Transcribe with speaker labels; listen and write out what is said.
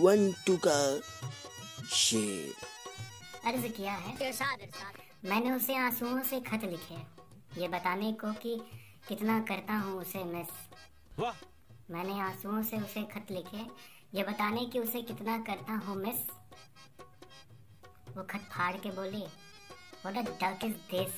Speaker 1: One two का शेर
Speaker 2: अर्ज़ किया है। इरशाद इरशाद मैंने उसे आंसुओं से खत लिखे ये बताने को कि कितना करता हूँ उसे मिस
Speaker 3: वाह।
Speaker 2: मैंने आंसुओं से उसे खत लिखे ये बताने कि उसे कितना करता हूँ मिस वो खत फाड़ के बोली what a duck is this